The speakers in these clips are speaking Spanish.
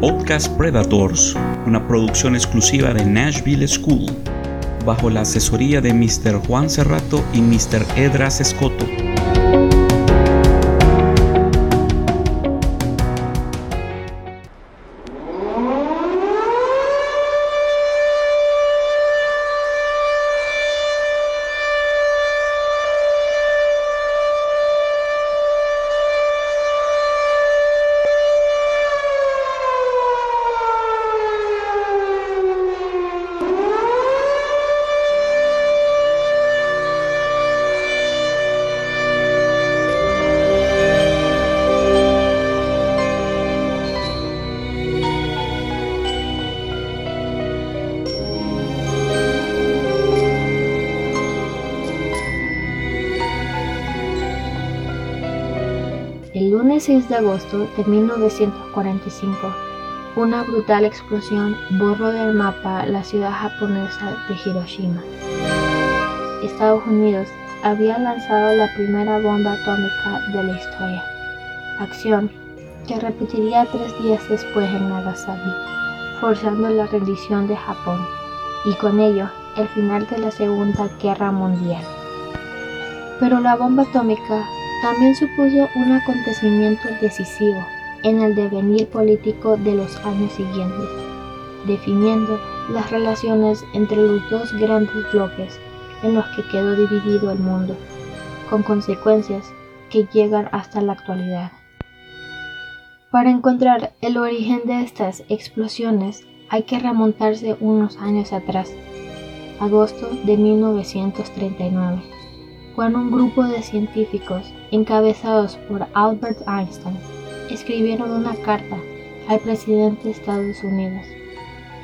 Podcast Predators, una producción exclusiva de Nashville School, bajo la asesoría de Mr. Juan Cerrato y Mr. Edras Escoto. El lunes 6 de agosto de 1945, una brutal explosión borró del mapa la ciudad japonesa de Hiroshima. Estados Unidos había lanzado la primera bomba atómica de la historia, acción que repetiría tres días después en Nagasaki, forzando la rendición de Japón y con ello el final de la Segunda Guerra Mundial. Pero la bomba atómica también supuso un acontecimiento decisivo en el devenir político de los años siguientes, definiendo las relaciones entre los dos grandes bloques en los que quedó dividido el mundo, con consecuencias que llegan hasta la actualidad. Para encontrar el origen de estas explosiones hay que remontarse unos años atrás, agosto de 1939 cuando un grupo de científicos, encabezados por Albert Einstein, escribieron una carta al presidente de Estados Unidos,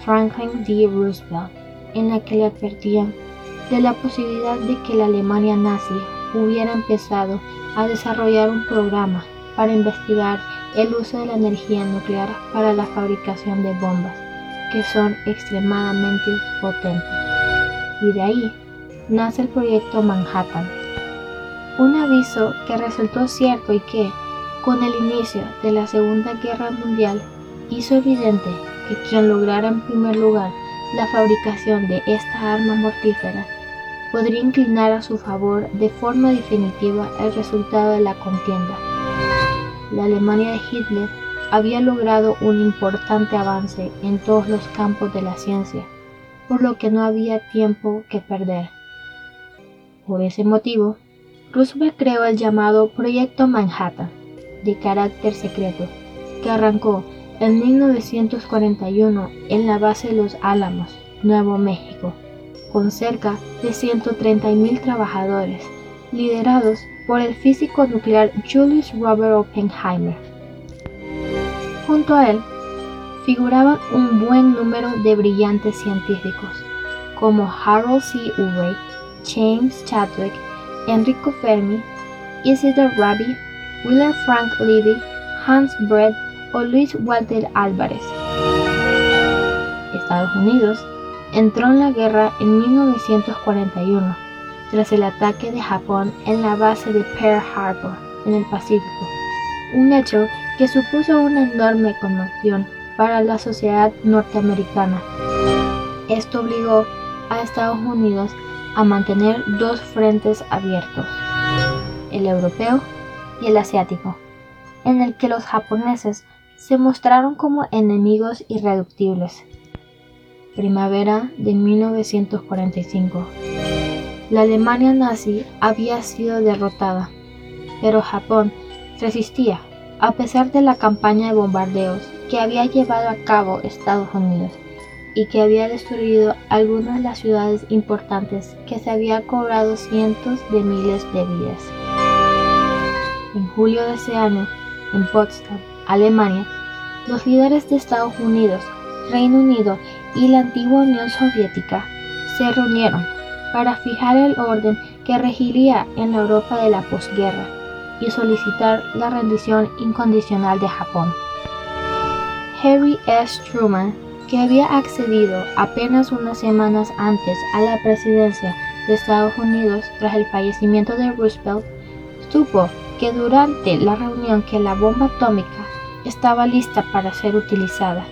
Franklin D. Roosevelt, en la que le advertían de la posibilidad de que la Alemania nazi hubiera empezado a desarrollar un programa para investigar el uso de la energía nuclear para la fabricación de bombas, que son extremadamente potentes. Y de ahí nace el proyecto Manhattan, un aviso que resultó cierto y que, con el inicio de la Segunda Guerra Mundial, hizo evidente que quien lograra en primer lugar la fabricación de esta arma mortífera podría inclinar a su favor de forma definitiva el resultado de la contienda. La Alemania de Hitler había logrado un importante avance en todos los campos de la ciencia, por lo que no había tiempo que perder. Por ese motivo, Roosevelt creó el llamado Proyecto Manhattan, de carácter secreto, que arrancó en 1941 en la base de Los Álamos, Nuevo México, con cerca de 130.000 trabajadores, liderados por el físico nuclear Julius Robert Oppenheimer. Junto a él figuraban un buen número de brillantes científicos, como Harold C. Urey, James Chadwick Enrico Fermi, Isidor Rabi, Willard Frank Levy, Hans Brett o Luis Walter Álvarez. Estados Unidos entró en la guerra en 1941 tras el ataque de Japón en la base de Pearl Harbor en el Pacífico, un hecho que supuso una enorme conmoción para la sociedad norteamericana. Esto obligó a Estados Unidos a mantener dos frentes abiertos, el europeo y el asiático, en el que los japoneses se mostraron como enemigos irreductibles. Primavera de 1945. La Alemania nazi había sido derrotada, pero Japón resistía a pesar de la campaña de bombardeos que había llevado a cabo Estados Unidos y que había destruido algunas de las ciudades importantes que se había cobrado cientos de miles de vidas. En julio de ese año, en Potsdam, Alemania, los líderes de Estados Unidos, Reino Unido y la antigua Unión Soviética se reunieron para fijar el orden que regiría en la Europa de la posguerra y solicitar la rendición incondicional de Japón. Harry S. Truman que había accedido apenas unas semanas antes a la presidencia de Estados Unidos tras el fallecimiento de Roosevelt, supo que durante la reunión que la bomba atómica estaba lista para ser utilizada.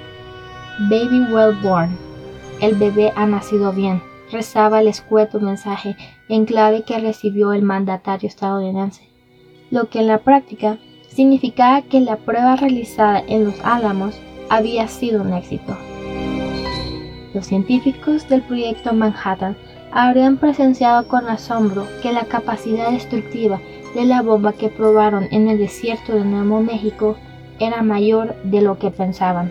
Baby well born. El bebé ha nacido bien, rezaba el escueto mensaje en clave que recibió el mandatario estadounidense, lo que en la práctica significaba que la prueba realizada en los Álamos había sido un éxito. Los científicos del proyecto Manhattan habrían presenciado con asombro que la capacidad destructiva de la bomba que probaron en el desierto de Nuevo México era mayor de lo que pensaban.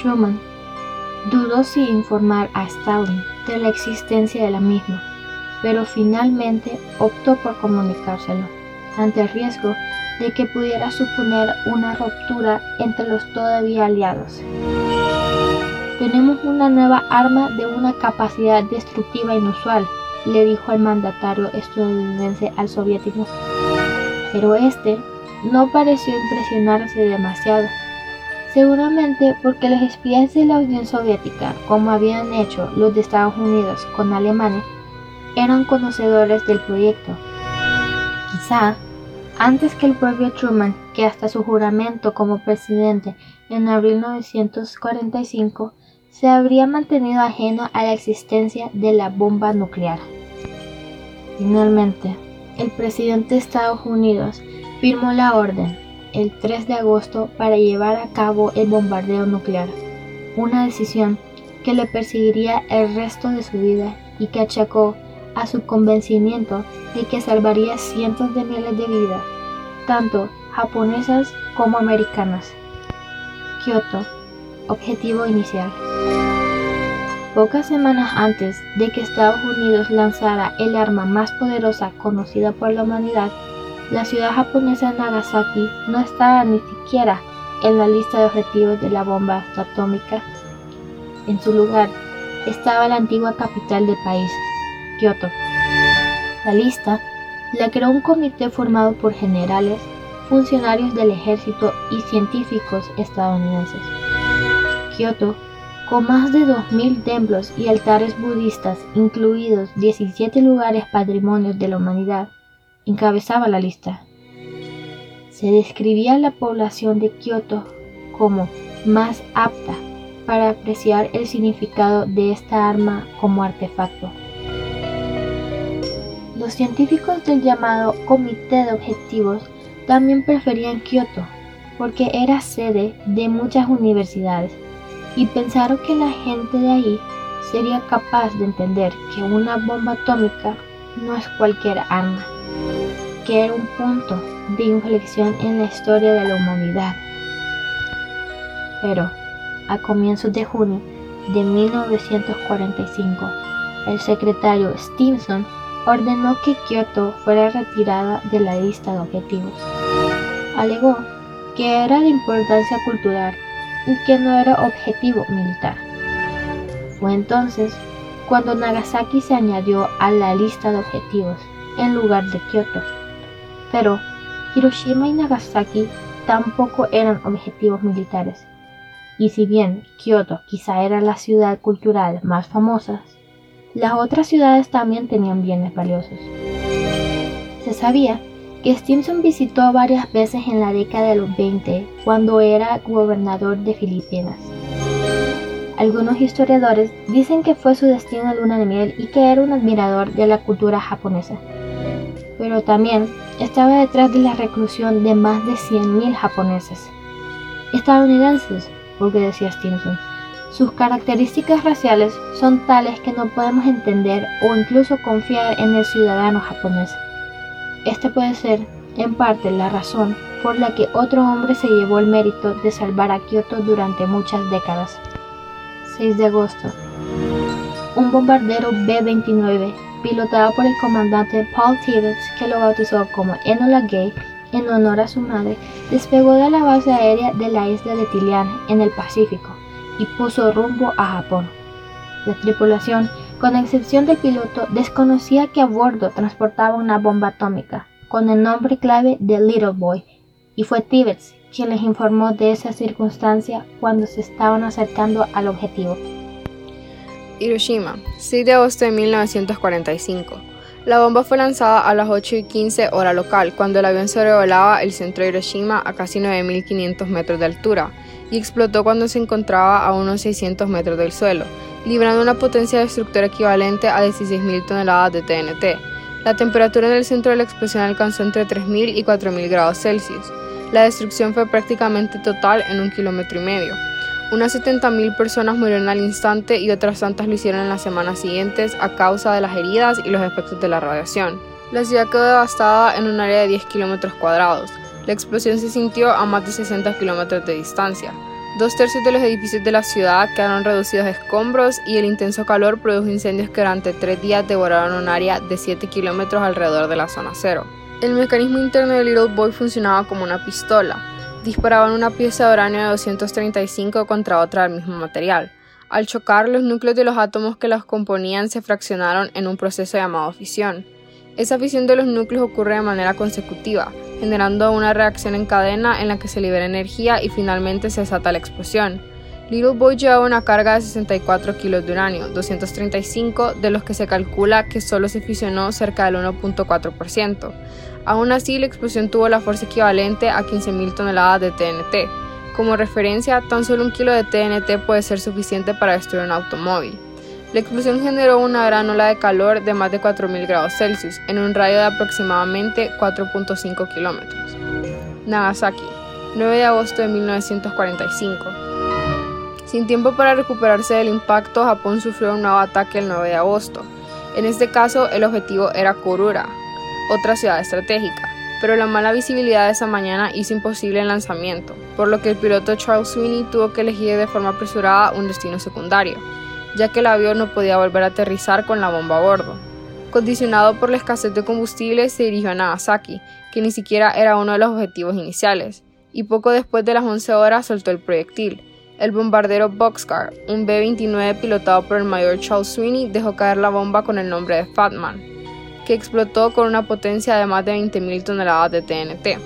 Truman dudó si informar a Stalin de la existencia de la misma, pero finalmente optó por comunicárselo, ante el riesgo de que pudiera suponer una ruptura entre los todavía aliados. Tenemos una nueva arma de una capacidad destructiva inusual, le dijo el mandatario estadounidense al soviético. Pero este no pareció impresionarse demasiado, seguramente porque los espías de la Unión Soviética, como habían hecho los de Estados Unidos con Alemania, eran conocedores del proyecto. Quizá antes que el propio Truman, que hasta su juramento como presidente en abril de 1945 se habría mantenido ajeno a la existencia de la bomba nuclear. Finalmente, el presidente de Estados Unidos firmó la orden el 3 de agosto para llevar a cabo el bombardeo nuclear, una decisión que le perseguiría el resto de su vida y que achacó a su convencimiento de que salvaría cientos de miles de vidas, tanto japonesas como americanas. Kyoto, objetivo inicial. Pocas semanas antes de que Estados Unidos lanzara el arma más poderosa conocida por la humanidad, la ciudad japonesa de Nagasaki no estaba ni siquiera en la lista de objetivos de la bomba atómica. En su lugar estaba la antigua capital del país, Kioto. La lista la creó un comité formado por generales, funcionarios del ejército y científicos estadounidenses. Kioto con más de 2.000 templos y altares budistas, incluidos 17 lugares patrimonios de la humanidad, encabezaba la lista. Se describía la población de Kioto como más apta para apreciar el significado de esta arma como artefacto. Los científicos del llamado Comité de Objetivos también preferían Kioto porque era sede de muchas universidades y pensaron que la gente de ahí sería capaz de entender que una bomba atómica no es cualquier arma, que era un punto de inflexión en la historia de la humanidad. Pero, a comienzos de junio de 1945, el secretario Stimson ordenó que Kyoto fuera retirada de la lista de objetivos. Alegó que era de importancia cultural y que no era objetivo militar. Fue entonces cuando Nagasaki se añadió a la lista de objetivos en lugar de Kyoto. Pero Hiroshima y Nagasaki tampoco eran objetivos militares. Y si bien Kyoto quizá era la ciudad cultural más famosa, las otras ciudades también tenían bienes valiosos. Se sabía Stimson visitó varias veces en la década de los 20 cuando era gobernador de Filipinas. Algunos historiadores dicen que fue su destino luna de miel y que era un admirador de la cultura japonesa. Pero también estaba detrás de la reclusión de más de 100.000 japoneses. Estadounidenses, porque decía Stimson, sus características raciales son tales que no podemos entender o incluso confiar en el ciudadano japonés. Esta puede ser, en parte, la razón por la que otro hombre se llevó el mérito de salvar a Kioto durante muchas décadas. 6 de agosto. Un bombardero B-29, pilotado por el comandante Paul Tibbets, que lo bautizó como Enola Gay en honor a su madre, despegó de la base aérea de la isla de Tilian, en el Pacífico, y puso rumbo a Japón. La tripulación con excepción del piloto, desconocía que a bordo transportaba una bomba atómica, con el nombre clave de Little Boy, y fue Tibbets quien les informó de esa circunstancia cuando se estaban acercando al objetivo. Hiroshima, 6 de agosto de 1945. La bomba fue lanzada a las 8 y 15 hora local, cuando el avión sobrevolaba el centro de Hiroshima a casi 9.500 metros de altura, y explotó cuando se encontraba a unos 600 metros del suelo, librando una potencia destructora equivalente a 16.000 toneladas de TNT. La temperatura en el centro de la explosión alcanzó entre 3.000 y 4.000 grados Celsius. La destrucción fue prácticamente total en un kilómetro y medio. Unas 70.000 personas murieron al instante y otras tantas lo hicieron en las semanas siguientes a causa de las heridas y los efectos de la radiación. La ciudad quedó devastada en un área de 10 kilómetros cuadrados. La explosión se sintió a más de 60 kilómetros de distancia. Dos tercios de los edificios de la ciudad quedaron reducidos a escombros y el intenso calor produjo incendios que durante tres días devoraron un área de 7 kilómetros alrededor de la zona cero. El mecanismo interno de Little Boy funcionaba como una pistola disparaban una pieza de uranio de 235 contra otra del mismo material. Al chocar, los núcleos de los átomos que los componían se fraccionaron en un proceso llamado fisión. Esa fisión de los núcleos ocurre de manera consecutiva, generando una reacción en cadena en la que se libera energía y finalmente se desata la explosión. Little Boy llevaba una carga de 64 kilos de uranio, 235 de los que se calcula que solo se fisionó cerca del 1.4%. Aún así, la explosión tuvo la fuerza equivalente a 15.000 toneladas de TNT. Como referencia, tan solo un kilo de TNT puede ser suficiente para destruir un automóvil. La explosión generó una gran ola de calor de más de 4.000 grados Celsius en un radio de aproximadamente 4.5 kilómetros. Nagasaki, 9 de agosto de 1945. Sin tiempo para recuperarse del impacto, Japón sufrió un nuevo ataque el 9 de agosto. En este caso, el objetivo era Korura, otra ciudad estratégica, pero la mala visibilidad de esa mañana hizo imposible el lanzamiento, por lo que el piloto Charles Sweeney tuvo que elegir de forma apresurada un destino secundario, ya que el avión no podía volver a aterrizar con la bomba a bordo. Condicionado por la escasez de combustible, se dirigió a Nagasaki, que ni siquiera era uno de los objetivos iniciales, y poco después de las 11 horas soltó el proyectil. El bombardero Boxcar, un B-29 pilotado por el mayor Charles Sweeney, dejó caer la bomba con el nombre de Fatman, que explotó con una potencia de más de 20.000 toneladas de TNT,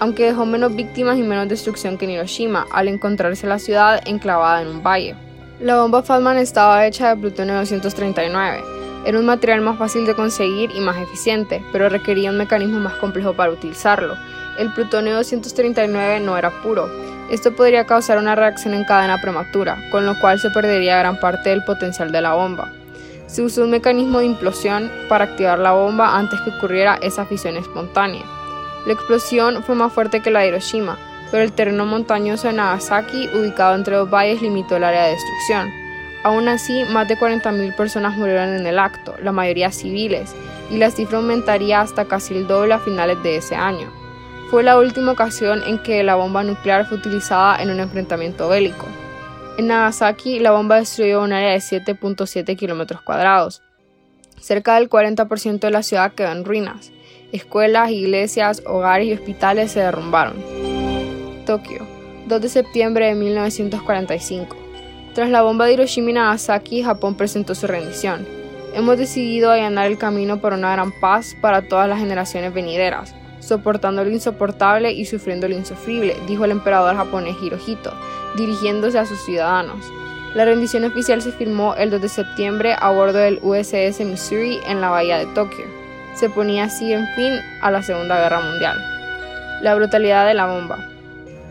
aunque dejó menos víctimas y menos destrucción que en Hiroshima al encontrarse la ciudad enclavada en un valle. La bomba Fatman estaba hecha de plutonio 239. Era un material más fácil de conseguir y más eficiente, pero requería un mecanismo más complejo para utilizarlo. El plutonio 239 no era puro. Esto podría causar una reacción en cadena prematura, con lo cual se perdería gran parte del potencial de la bomba. Se usó un mecanismo de implosión para activar la bomba antes que ocurriera esa fisión espontánea. La explosión fue más fuerte que la de Hiroshima, pero el terreno montañoso de Nagasaki, ubicado entre dos valles, limitó el área de destrucción. Aún así, más de 40.000 personas murieron en el acto, la mayoría civiles, y la cifra aumentaría hasta casi el doble a finales de ese año. Fue la última ocasión en que la bomba nuclear fue utilizada en un enfrentamiento bélico. En Nagasaki, la bomba destruyó un área de 7.7 kilómetros cuadrados. Cerca del 40% de la ciudad quedó en ruinas. Escuelas, iglesias, hogares y hospitales se derrumbaron. Tokio, 2 de septiembre de 1945. Tras la bomba de Hiroshima y Nagasaki, Japón presentó su rendición. Hemos decidido allanar el camino para una gran paz para todas las generaciones venideras, soportando lo insoportable y sufriendo lo insufrible, dijo el emperador japonés Hirohito, dirigiéndose a sus ciudadanos. La rendición oficial se firmó el 2 de septiembre a bordo del USS Missouri en la bahía de Tokio. Se ponía así en fin a la Segunda Guerra Mundial. La brutalidad de la bomba.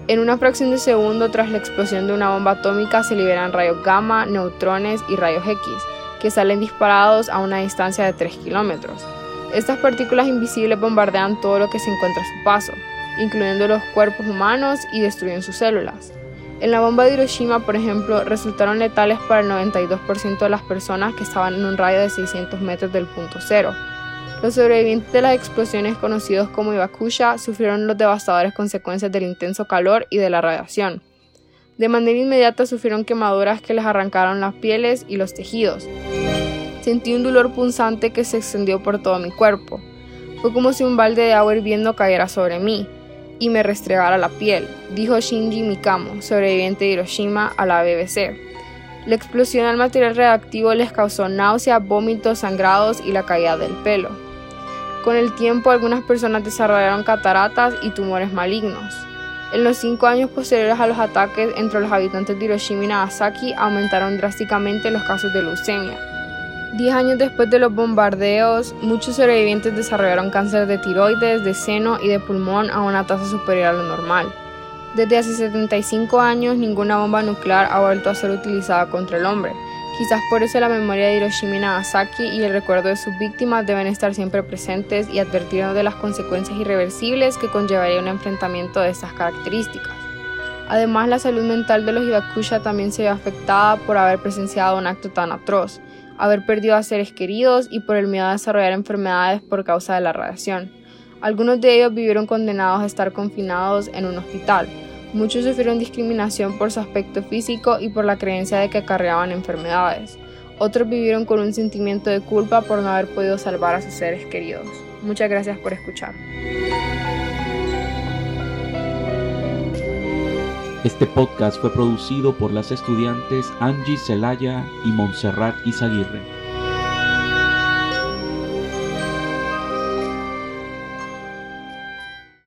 En una fracción de segundo tras la explosión de una bomba atómica se liberan rayos gamma, neutrones y rayos X, que salen disparados a una distancia de 3 kilómetros. Estas partículas invisibles bombardean todo lo que se encuentra a su paso, incluyendo los cuerpos humanos y destruyen sus células. En la bomba de Hiroshima, por ejemplo, resultaron letales para el 92% de las personas que estaban en un radio de 600 metros del punto cero. Los sobrevivientes de las explosiones conocidos como Ibakusha sufrieron las devastadoras consecuencias del intenso calor y de la radiación. De manera inmediata sufrieron quemaduras que les arrancaron las pieles y los tejidos. Sentí un dolor punzante que se extendió por todo mi cuerpo. Fue como si un balde de agua hirviendo cayera sobre mí y me restregara la piel, dijo Shinji Mikamo, sobreviviente de Hiroshima, a la BBC. La explosión al material reactivo les causó náusea, vómitos, sangrados y la caída del pelo. Con el tiempo, algunas personas desarrollaron cataratas y tumores malignos. En los cinco años posteriores a los ataques entre los habitantes de Hiroshima y Nagasaki aumentaron drásticamente los casos de leucemia. Diez años después de los bombardeos, muchos sobrevivientes desarrollaron cáncer de tiroides, de seno y de pulmón a una tasa superior a lo normal. Desde hace 75 años, ninguna bomba nuclear ha vuelto a ser utilizada contra el hombre. Quizás por eso la memoria de Hiroshima y Nagasaki y el recuerdo de sus víctimas deben estar siempre presentes y advertirnos de las consecuencias irreversibles que conllevaría un enfrentamiento de estas características. Además, la salud mental de los Hibakusha también se ve afectada por haber presenciado un acto tan atroz haber perdido a seres queridos y por el miedo a desarrollar enfermedades por causa de la radiación. Algunos de ellos vivieron condenados a estar confinados en un hospital. Muchos sufrieron discriminación por su aspecto físico y por la creencia de que acarreaban enfermedades. Otros vivieron con un sentimiento de culpa por no haber podido salvar a sus seres queridos. Muchas gracias por escuchar. Este podcast fue producido por las estudiantes Angie Celaya y Montserrat Izaguirre.